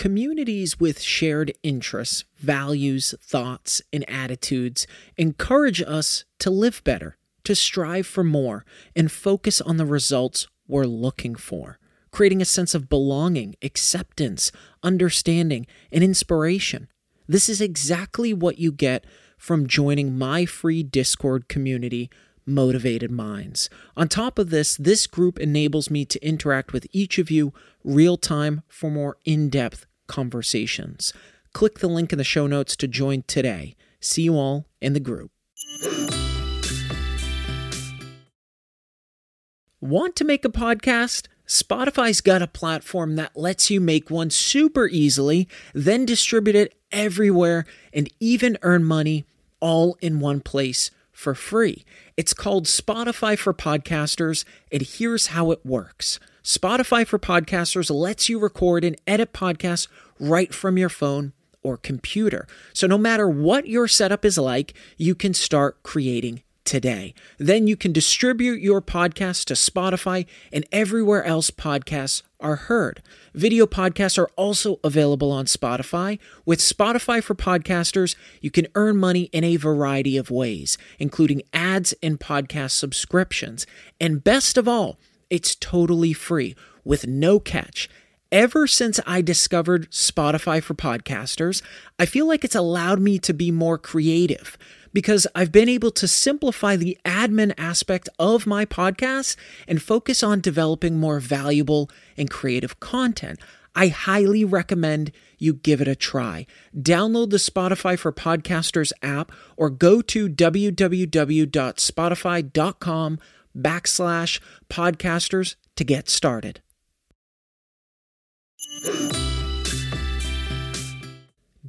Communities with shared interests, values, thoughts, and attitudes encourage us to live better, to strive for more, and focus on the results we're looking for creating a sense of belonging, acceptance, understanding, and inspiration. This is exactly what you get from joining my free Discord community, Motivated Minds. On top of this, this group enables me to interact with each of you real time for more in depth conversations. Click the link in the show notes to join today. See you all in the group. Want to make a podcast? Spotify's got a platform that lets you make one super easily, then distribute it everywhere and even earn money all in one place for free. It's called Spotify for Podcasters, and here's how it works Spotify for Podcasters lets you record and edit podcasts right from your phone or computer. So, no matter what your setup is like, you can start creating today. Then you can distribute your podcast to Spotify and everywhere else podcasts are heard. Video podcasts are also available on Spotify. With Spotify for Podcasters, you can earn money in a variety of ways, including ads and podcast subscriptions. And best of all, it's totally free with no catch. Ever since I discovered Spotify for Podcasters, I feel like it's allowed me to be more creative because I've been able to simplify the admin aspect of my podcast and focus on developing more valuable and creative content. I highly recommend you give it a try. Download the Spotify for Podcasters app or go to www.spotify.com backslash podcasters to get started.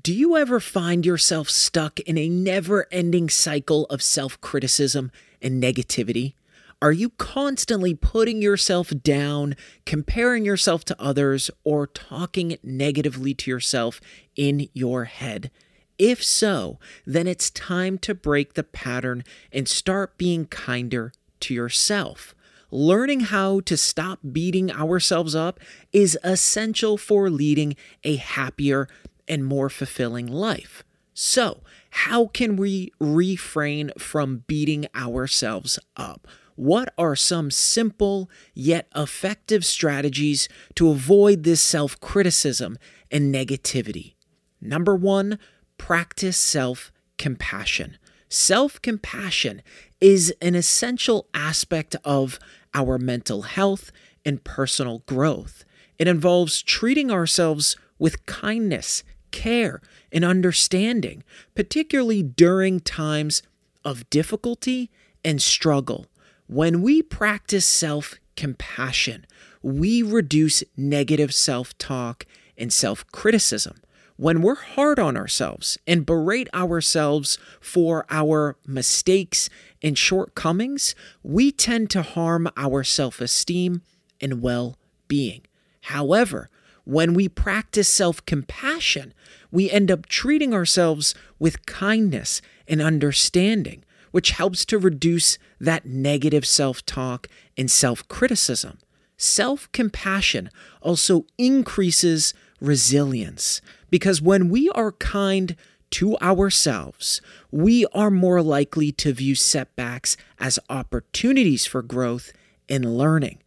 Do you ever find yourself stuck in a never ending cycle of self criticism and negativity? Are you constantly putting yourself down, comparing yourself to others, or talking negatively to yourself in your head? If so, then it's time to break the pattern and start being kinder to yourself. Learning how to stop beating ourselves up is essential for leading a happier, and more fulfilling life. So, how can we refrain from beating ourselves up? What are some simple yet effective strategies to avoid this self criticism and negativity? Number one, practice self compassion. Self compassion is an essential aspect of our mental health and personal growth. It involves treating ourselves with kindness care, and understanding, particularly during times of difficulty and struggle. When we practice self compassion, we reduce negative self talk and self criticism. When we're hard on ourselves and berate ourselves for our mistakes and shortcomings, we tend to harm our self esteem and well being. However, when we practice self compassion, we end up treating ourselves with kindness and understanding, which helps to reduce that negative self talk and self criticism. Self compassion also increases resilience because when we are kind to ourselves, we are more likely to view setbacks as opportunities for growth and learning.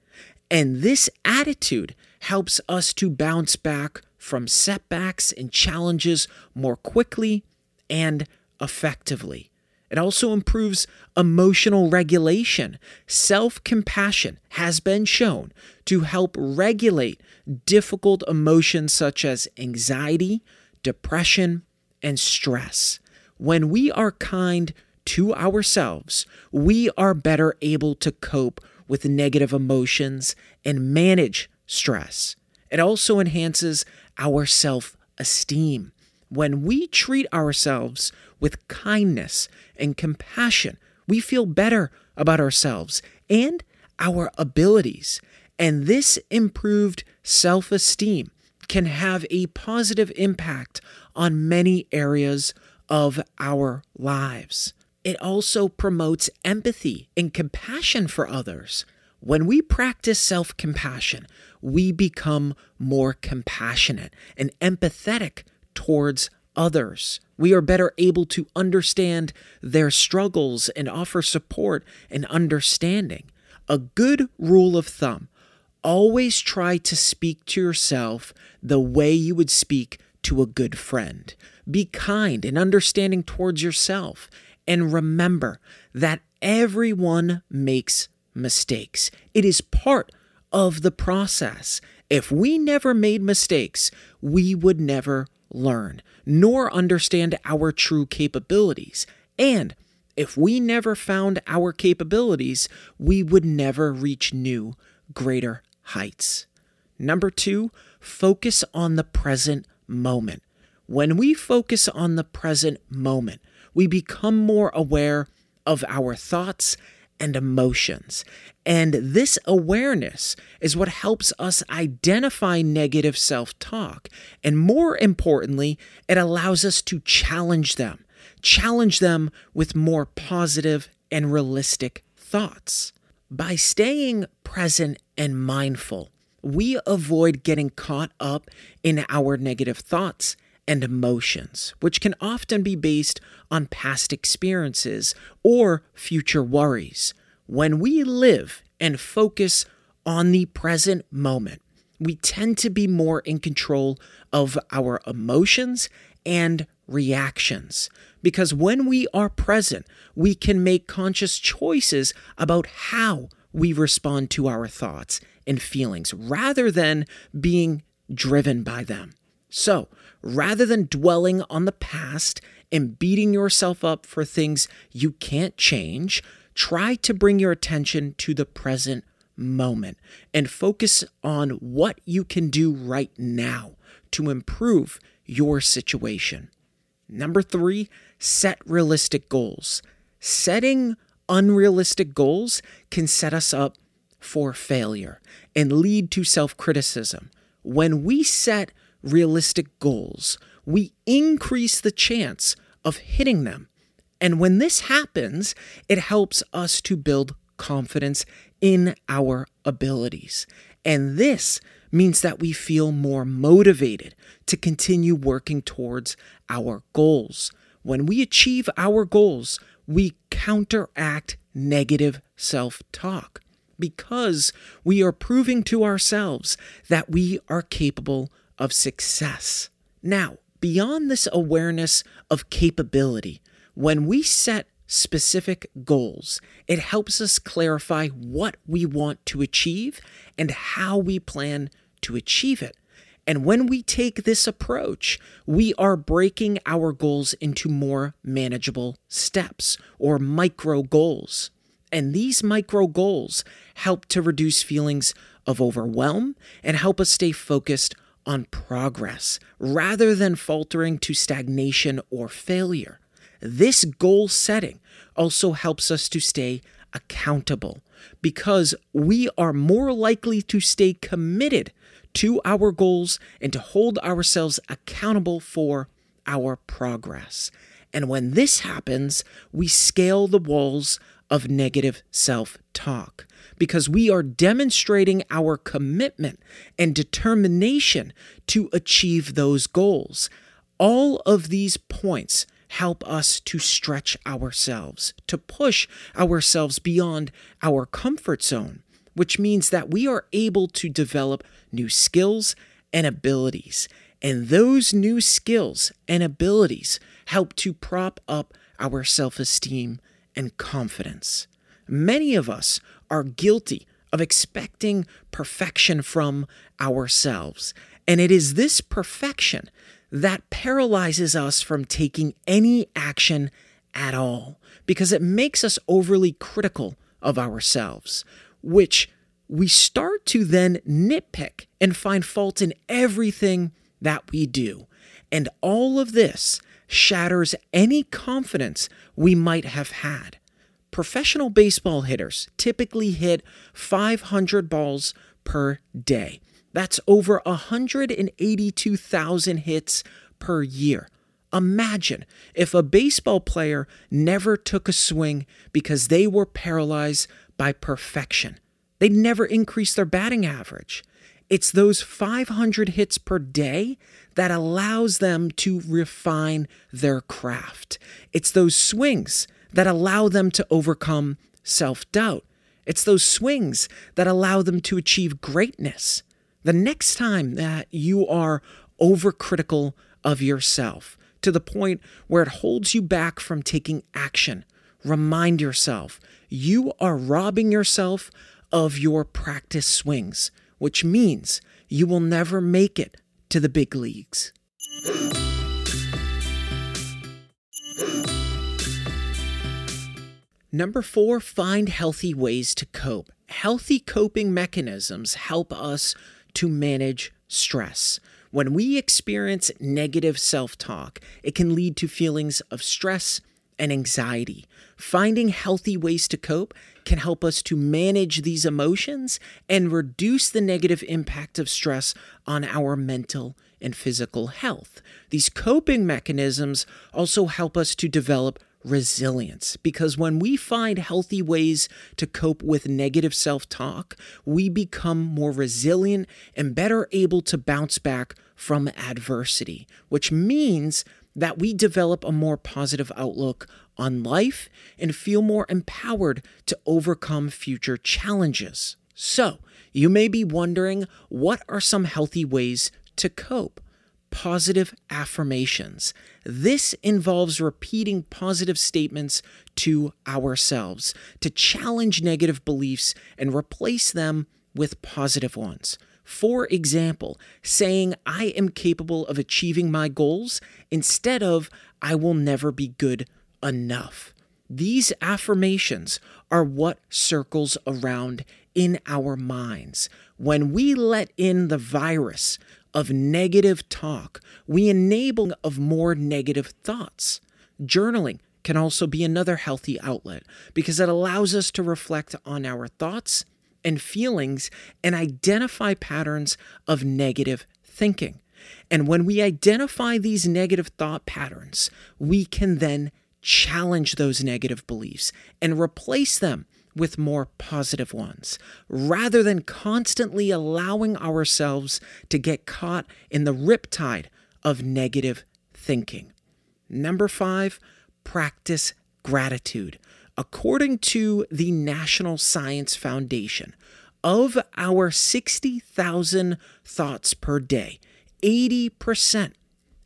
And this attitude helps us to bounce back from setbacks and challenges more quickly and effectively. It also improves emotional regulation. Self compassion has been shown to help regulate difficult emotions such as anxiety, depression, and stress. When we are kind to ourselves, we are better able to cope with negative emotions and manage stress. It also enhances our self esteem. When we treat ourselves with kindness and compassion, we feel better about ourselves and our abilities. And this improved self esteem can have a positive impact on many areas of our lives. It also promotes empathy and compassion for others. When we practice self compassion, we become more compassionate and empathetic towards others. We are better able to understand their struggles and offer support and understanding. A good rule of thumb always try to speak to yourself the way you would speak to a good friend. Be kind and understanding towards yourself. And remember that everyone makes mistakes, it is part of the process. If we never made mistakes, we would never learn, nor understand our true capabilities. And if we never found our capabilities, we would never reach new, greater heights. Number two, focus on the present moment. When we focus on the present moment, we become more aware of our thoughts and emotions. And this awareness is what helps us identify negative self talk. And more importantly, it allows us to challenge them, challenge them with more positive and realistic thoughts. By staying present and mindful, we avoid getting caught up in our negative thoughts and emotions, which can often be based on past experiences or future worries. When we live and focus on the present moment, we tend to be more in control of our emotions and reactions. Because when we are present, we can make conscious choices about how we respond to our thoughts and feelings rather than being driven by them. So, rather than dwelling on the past and beating yourself up for things you can't change, try to bring your attention to the present moment and focus on what you can do right now to improve your situation. Number three, set realistic goals. Setting unrealistic goals can set us up for failure and lead to self criticism. When we set realistic goals, we increase the chance of hitting them. And when this happens, it helps us to build confidence in our abilities. And this means that we feel more motivated to continue working towards our goals. When we achieve our goals, we counteract negative self talk because we are proving to ourselves that we are capable of success. Now, beyond this awareness of capability, when we set specific goals, it helps us clarify what we want to achieve and how we plan to achieve it. And when we take this approach, we are breaking our goals into more manageable steps or micro goals. And these micro goals help to reduce feelings of overwhelm and help us stay focused on progress rather than faltering to stagnation or failure. This goal setting also helps us to stay accountable because we are more likely to stay committed to our goals and to hold ourselves accountable for our progress. And when this happens, we scale the walls of negative self talk because we are demonstrating our commitment and determination to achieve those goals. All of these points help us to stretch ourselves, to push ourselves beyond our comfort zone, which means that we are able to develop new skills and abilities. And those new skills and abilities help to prop up our self esteem and confidence. Many of us are guilty of expecting perfection from ourselves, and it is this perfection that paralyzes us from taking any action at all because it makes us overly critical of ourselves, which we start to then nitpick and find fault in everything that we do. And all of this shatters any confidence we might have had. Professional baseball hitters typically hit 500 balls per day. That's over 182,000 hits per year. Imagine if a baseball player never took a swing because they were paralyzed by perfection. They'd never increase their batting average. It's those 500 hits per day that allows them to refine their craft. It's those swings that allow them to overcome self doubt. It's those swings that allow them to achieve greatness. The next time that you are overcritical of yourself to the point where it holds you back from taking action, remind yourself you are robbing yourself of your practice swings, which means you will never make it to the big leagues. Number four, find healthy ways to cope. Healthy coping mechanisms help us to manage stress. When we experience negative self talk, it can lead to feelings of stress and anxiety. Finding healthy ways to cope can help us to manage these emotions and reduce the negative impact of stress on our mental and physical health. These coping mechanisms also help us to develop resilience because when we find healthy ways to cope with negative self talk, we become more resilient and better able to bounce back from adversity, which means that we develop a more positive outlook on life and feel more empowered to overcome future challenges. So, you may be wondering what are some healthy ways to cope? Positive affirmations. This involves repeating positive statements to ourselves to challenge negative beliefs and replace them with positive ones. For example, saying, I am capable of achieving my goals instead of, I will never be good enough. These affirmations are what circles around in our minds. When we let in the virus of negative talk, we enable of more negative thoughts. Journaling can also be another healthy outlet because it allows us to reflect on our thoughts and feelings and identify patterns of negative thinking. And when we identify these negative thought patterns, we can then challenge those negative beliefs and replace them with more positive ones, rather than constantly allowing ourselves to get caught in the riptide of negative thinking. Number five, practice gratitude. According to the National Science Foundation, of our 60,000 thoughts per day, 80%,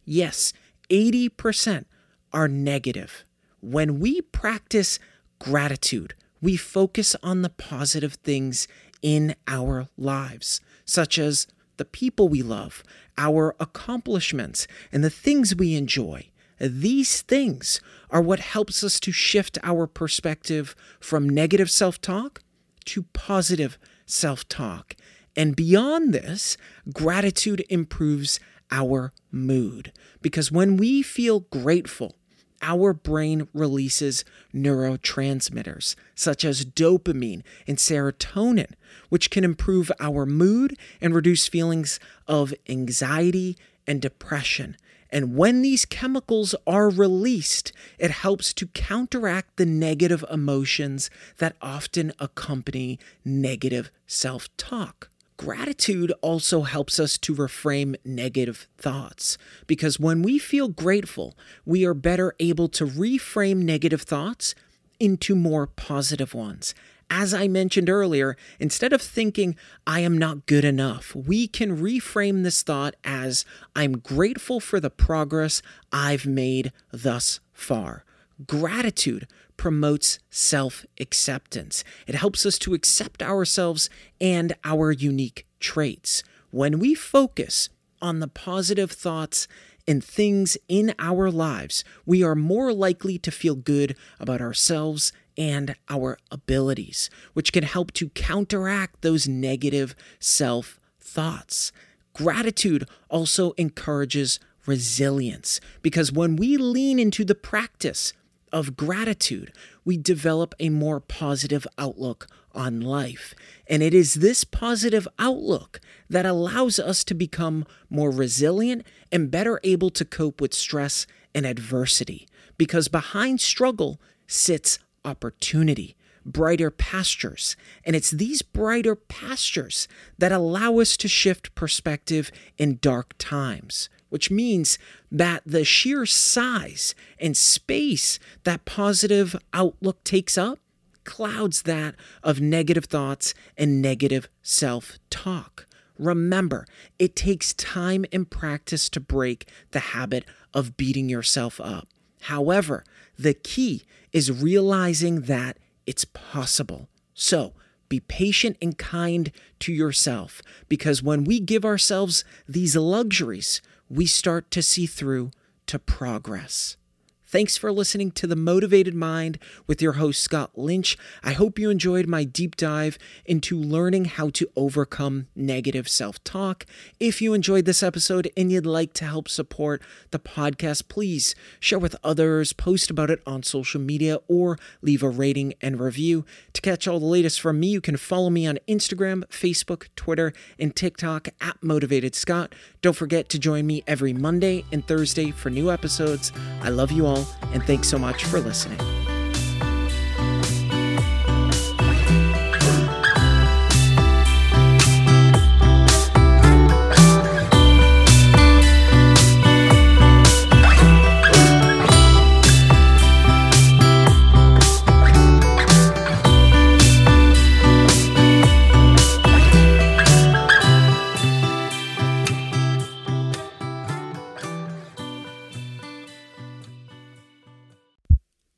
yes, 80% are negative. When we practice gratitude, we focus on the positive things in our lives, such as the people we love, our accomplishments, and the things we enjoy. These things are what helps us to shift our perspective from negative self talk to positive self talk. And beyond this, gratitude improves our mood because when we feel grateful, our brain releases neurotransmitters such as dopamine and serotonin, which can improve our mood and reduce feelings of anxiety and depression. And when these chemicals are released, it helps to counteract the negative emotions that often accompany negative self talk. Gratitude also helps us to reframe negative thoughts because when we feel grateful, we are better able to reframe negative thoughts into more positive ones. As I mentioned earlier, instead of thinking, I am not good enough, we can reframe this thought as, I'm grateful for the progress I've made thus far. Gratitude promotes self acceptance. It helps us to accept ourselves and our unique traits. When we focus on the positive thoughts and things in our lives, we are more likely to feel good about ourselves and our abilities, which can help to counteract those negative self thoughts. Gratitude also encourages resilience because when we lean into the practice of gratitude, we develop a more positive outlook on life. And it is this positive outlook that allows us to become more resilient and better able to cope with stress and adversity. Because behind struggle sits opportunity, brighter pastures. And it's these brighter pastures that allow us to shift perspective in dark times which means that the sheer size and space that positive outlook takes up clouds that of negative thoughts and negative self talk. Remember, it takes time and practice to break the habit of beating yourself up. However, the key is realizing that it's possible. So, be patient and kind to yourself because when we give ourselves these luxuries, we start to see through to progress. Thanks for listening to The Motivated Mind with your host, Scott Lynch. I hope you enjoyed my deep dive into learning how to overcome negative self talk. If you enjoyed this episode and you'd like to help support the podcast, please share with others, post about it on social media, or leave a rating and review. To catch all the latest from me, you can follow me on Instagram, Facebook, Twitter, and TikTok at Motivated Scott. Don't forget to join me every Monday and Thursday for new episodes. I love you all and thanks so much for listening.